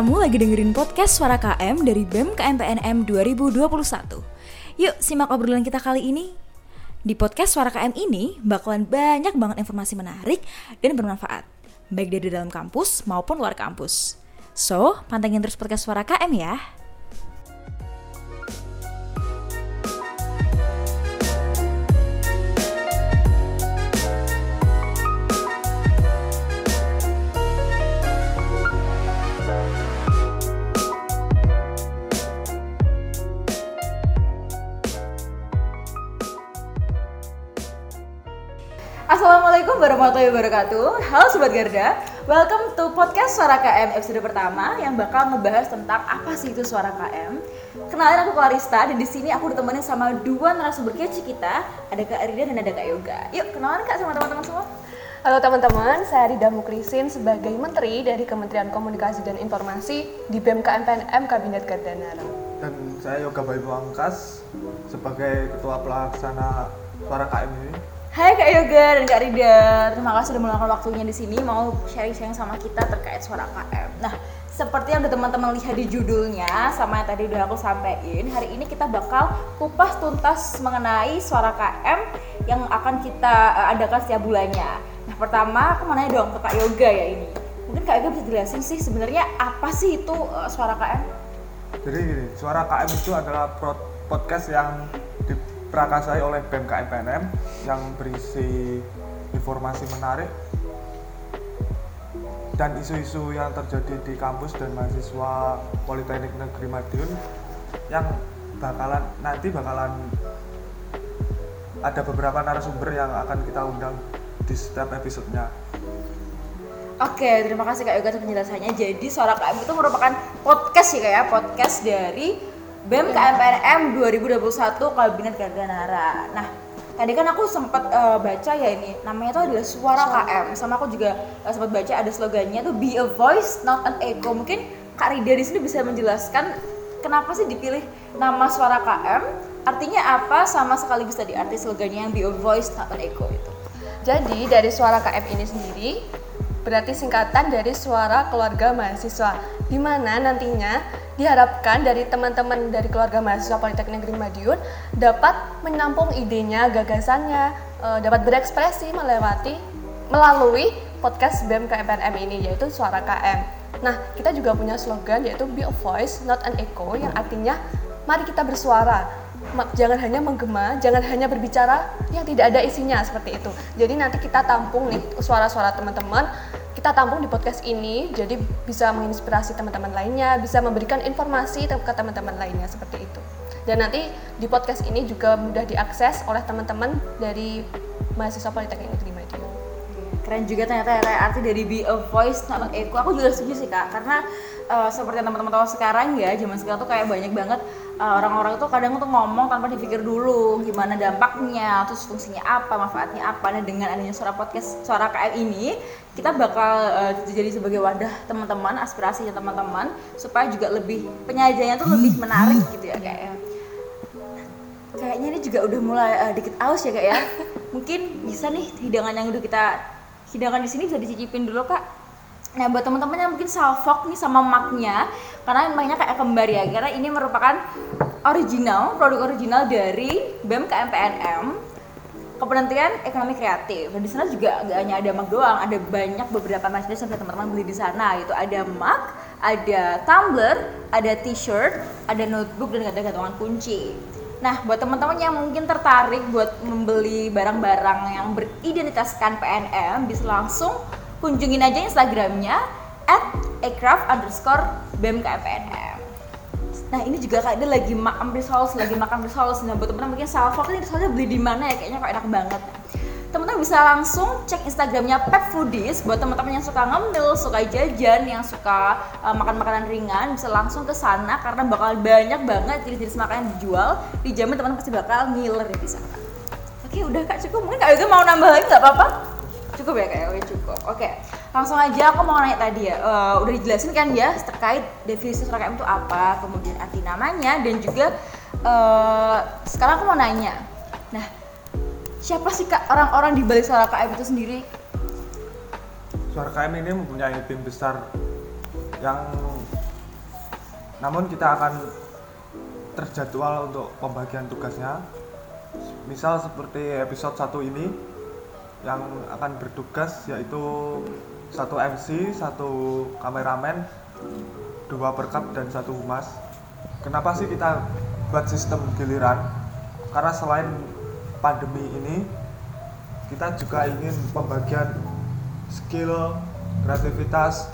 Kamu lagi dengerin podcast Suara KM dari BEM KMPNM 2021. Yuk simak obrolan kita kali ini. Di podcast Suara KM ini bakalan banyak banget informasi menarik dan bermanfaat, baik dari dalam kampus maupun luar kampus. So, pantengin terus podcast Suara KM ya. Assalamualaikum warahmatullahi wabarakatuh. Halo Sobat Garda. Welcome to podcast Suara KM episode pertama Yang bakal ngebahas tentang apa sih itu Suara KM Kenalin aku Clarista Dan di sini aku ditemenin sama dua narasumber kece kita Ada Kak Rida dan ada Kak Yoga. Yuk kenalan Kak sama teman-teman semua. Halo teman-teman, saya Rida Muklisin sebagai Menteri dari Kementerian Komunikasi dan Informasi di BEM KMPNM Kabinet Gardanara. dan saya Yoga Bayu Angkas sebagai ketua pelaksana suara KM ini. Hai Kak Yoga dan Kak Rida, terima kasih sudah meluangkan waktunya di sini mau sharing-sharing sama kita terkait suara KM. Nah, seperti yang udah teman-teman lihat di judulnya sama yang tadi udah aku sampaikan, hari ini kita bakal kupas tuntas mengenai suara KM yang akan kita eh, adakan setiap bulannya. Nah, pertama aku mau nanya dong ke Kak Yoga ya ini. Mungkin Kak Yoga bisa jelasin sih sebenarnya apa sih itu eh, suara KM? Jadi gini, suara KM itu adalah podcast yang diperakasai oleh BEM KMPNM yang berisi informasi menarik dan isu-isu yang terjadi di kampus dan mahasiswa Politeknik Negeri Madiun yang bakalan nanti bakalan ada beberapa narasumber yang akan kita undang di setiap episodenya. Oke, terima kasih Kak Yoga atas penjelasannya. Jadi Suara KM itu merupakan podcast ya Kak ya, podcast dari BEM KMPNM 2021 Kabinet Gardanara. Nah, tadi kan aku sempat eh, baca ya ini, namanya itu adalah Suara KM. Sama aku juga eh, sempat baca ada slogannya tuh Be a Voice, Not an Echo. Mungkin Kak Rida di sini bisa menjelaskan kenapa sih dipilih nama Suara KM? Artinya apa? Sama sekaligus tadi arti slogannya yang Be a Voice, Not an Echo itu. Jadi dari suara KM ini sendiri berarti singkatan dari suara keluarga mahasiswa di mana nantinya diharapkan dari teman-teman dari keluarga mahasiswa Politeknik Negeri Madiun dapat menampung idenya, gagasannya, eh, dapat berekspresi melewati melalui podcast BEM KMPNM ini yaitu suara KM. Nah, kita juga punya slogan yaitu be a voice not an echo yang artinya mari kita bersuara jangan hanya menggema, jangan hanya berbicara yang tidak ada isinya seperti itu. Jadi nanti kita tampung nih suara-suara teman-teman, kita tampung di podcast ini, jadi bisa menginspirasi teman-teman lainnya, bisa memberikan informasi ke teman-teman lainnya seperti itu. Dan nanti di podcast ini juga mudah diakses oleh teman-teman dari mahasiswa Politeknik Negeri. Keren juga ternyata ya arti dari be a voice not an echo. Aku juga setuju sih kak. Karena uh, seperti teman-teman tahu sekarang ya zaman sekarang tuh kayak banyak banget uh, orang-orang tuh kadang tuh ngomong tanpa dipikir dulu gimana dampaknya terus fungsinya apa manfaatnya apa. Nah dengan adanya suara podcast suara KM ini kita bakal uh, jadi sebagai wadah teman-teman aspirasinya teman-teman supaya juga lebih penyajiannya tuh lebih menarik gitu ya kayak Kayaknya ini juga udah mulai eh, dikit aus ya kak ya. Mungkin bisa nih hidangan yang udah kita hidangan di sini bisa dicicipin dulu kak. Nah buat teman-teman yang mungkin salfok nih sama maknya, karena maknya kayak kembar ya, karena ini merupakan original, produk original dari BEM KMPNM, Kementerian Ekonomi Kreatif. Dan di sana juga nggak hanya ada mak doang, ada banyak beberapa macam yang teman-teman beli di sana. Itu ada mak, ada tumbler, ada t-shirt, ada notebook dan ada gantungan kunci. Nah, buat teman-teman yang mungkin tertarik buat membeli barang-barang yang beridentitaskan PNM, bisa langsung kunjungin aja Instagramnya at aircraft underscore bmkpnm. Nah ini juga kak dia lagi makan risol, lagi makan risol. Nah buat teman-teman mungkin salfok ini risolnya beli di mana ya? Kayaknya kok enak banget. Teman-teman bisa langsung cek Instagramnya Pet Foodies buat teman-teman yang suka ngemil, suka jajan, yang suka uh, makan makanan ringan bisa langsung ke sana karena bakal banyak banget jenis-jenis makanan dijual. Dijamin teman-teman pasti bakal ngiler di sana. Oke udah kak cukup. Mungkin kak Yoga mau nambah lagi nggak apa-apa? Cukup ya kak Yoga cukup. Oke langsung aja aku mau nanya tadi ya. Eh, udah dijelasin kan ya terkait definisi suara KM itu apa, kemudian arti namanya dan juga eh, sekarang aku mau nanya. Nah siapa sih kak orang-orang di balik suara KM itu sendiri? Suara KM ini mempunyai tim besar yang namun kita akan terjadwal untuk pembagian tugasnya misal seperti episode 1 ini yang akan bertugas yaitu satu MC, satu kameramen, dua perkap dan satu humas. Kenapa sih kita buat sistem giliran? Karena selain pandemi ini, kita juga ingin pembagian skill, kreativitas,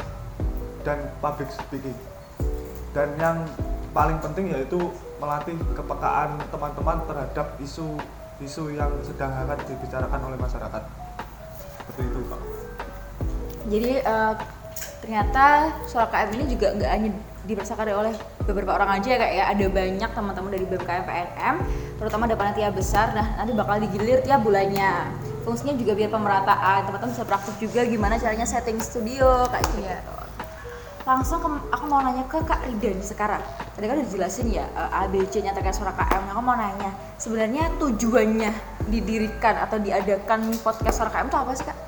dan public speaking. Dan yang paling penting yaitu melatih kepekaan teman-teman terhadap isu isu yang sedang hangat dibicarakan oleh masyarakat. Seperti itu, Pak. Jadi eh, ternyata suara KM ini juga nggak hanya dirasakan oleh beberapa orang aja ya kak ya ada banyak teman-teman dari BMKM PNM terutama ada panitia besar. Nah nanti bakal digilir tiap bulannya. Fungsinya juga biar pemerataan teman-teman bisa praktik juga gimana caranya setting studio kayak gitu. Langsung ke, aku mau nanya ke Kak Rida nih sekarang. Tadi kan udah dijelasin ya eh, ABC nya terkait suara KM Nah, aku mau nanya sebenarnya tujuannya didirikan atau diadakan podcast suara KM itu apa sih kak?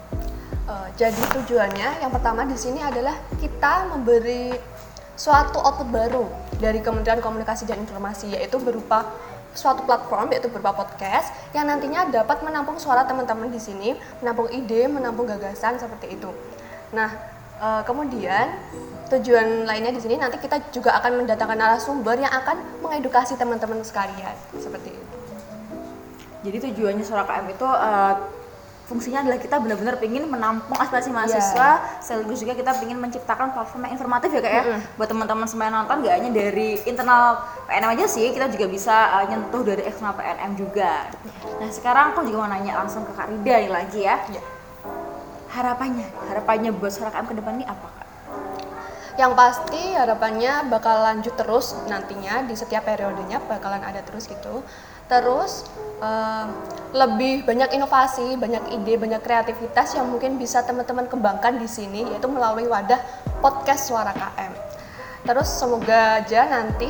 Eh, jadi tujuannya yang pertama di sini adalah kita memberi suatu output baru dari Kementerian Komunikasi dan Informasi yaitu berupa suatu platform yaitu berupa podcast yang nantinya dapat menampung suara teman-teman di sini, menampung ide, menampung gagasan seperti itu. Nah, eh, kemudian tujuan lainnya di sini nanti kita juga akan mendatangkan narasumber yang akan mengedukasi teman-teman sekalian seperti itu. Jadi tujuannya suara KM itu eh, fungsinya adalah kita benar-benar ingin menampung aspirasi mahasiswa, sekaligus juga kita ingin menciptakan platform yang informatif ya kak ya, buat teman-teman semua yang nonton gak hanya dari internal PNM aja sih, kita juga bisa eh, nyentuh dari eksternal PNM juga. Nah sekarang aku juga mau nanya langsung ke Kak Rida nih lagi ya. Ya. Harapannya, harapannya buat suara KM ke depan ini apa kak? Yang pasti harapannya bakal lanjut terus nantinya di setiap periodenya bakalan ada terus gitu. Terus eh, lebih banyak inovasi, banyak ide, banyak kreativitas yang mungkin bisa teman-teman kembangkan di sini yaitu melalui wadah podcast Suara KM. Terus semoga aja nanti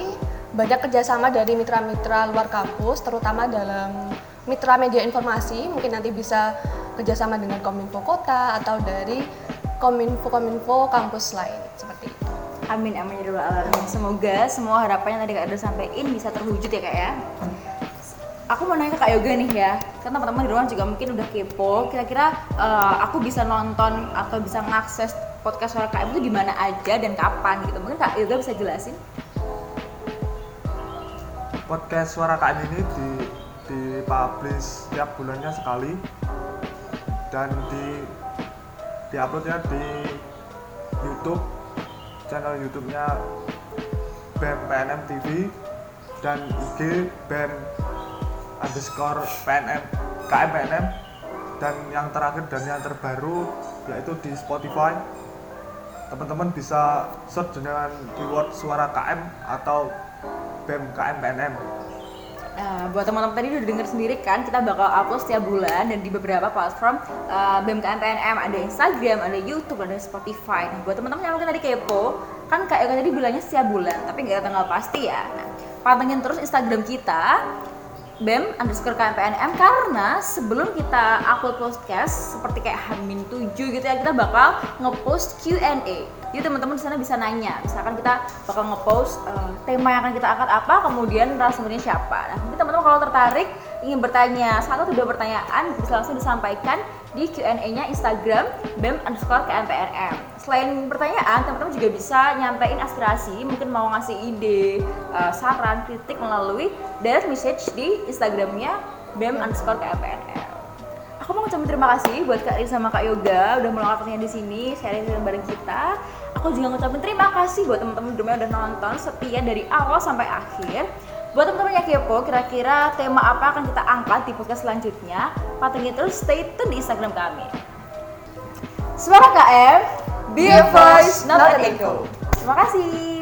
banyak kerjasama dari mitra-mitra luar kampus, terutama dalam mitra media informasi, mungkin nanti bisa kerjasama dengan Kominfo Kota atau dari Kominfo-Kominfo kampus lain seperti itu. Amin amin ya alamin. Semoga semua harapannya tadi kak udah sampein bisa terwujud ya kak ya. Aku mau nanya ke Kak Yoga nih ya, kan teman-teman di rumah juga mungkin udah kepo. Kira-kira eh, aku bisa nonton atau bisa mengakses podcast suara KM itu di mana aja dan kapan gitu? Mungkin Kak Yoga bisa jelasin? podcast suara KM ini di dipublish setiap bulannya sekali dan di diuploadnya di YouTube channel YouTube-nya BEM PNM TV dan IG BEM underscore PNM KM PNM dan yang terakhir dan yang terbaru yaitu di Spotify teman-teman bisa search dengan keyword suara KM atau BEM KM PNM Nah, buat teman-teman tadi udah denger sendiri kan, kita bakal upload setiap bulan dan di beberapa platform uh, BMKM PNM, ada Instagram, ada YouTube, ada Spotify. Nah, buat teman-teman yang mungkin tadi kepo, kan Yoga tadi bilangnya setiap bulan, tapi nggak ada tanggal pasti ya. Nah, pantengin terus Instagram kita, BEM underscore KMPNM karena sebelum kita upload podcast seperti kayak Hamin 7 gitu ya kita bakal ngepost Q&A jadi teman-teman di sana bisa nanya misalkan kita bakal ngepost eh, tema yang akan kita angkat apa kemudian narasumbernya siapa. Nah mungkin teman-teman kalau tertarik ingin bertanya satu atau dua pertanyaan bisa langsung disampaikan di Q&A nya Instagram BEM underscore KMPNM selain pertanyaan teman-teman juga bisa nyampein aspirasi mungkin mau ngasih ide eh, saran kritik melalui direct message di Instagramnya BEM underscore KMPNM aku mau ngucapin terima kasih buat Kak Rin sama Kak Yoga udah meluangkan di sini sharing bareng kita. Aku juga ngucapin terima kasih buat teman-teman yang udah nonton setia dari awal sampai akhir. Buat teman-teman yang kepo, kira-kira tema apa akan kita angkat di podcast selanjutnya? Pantengin terus stay tune di Instagram kami. Suara KM, be a voice, not an echo. Terima kasih.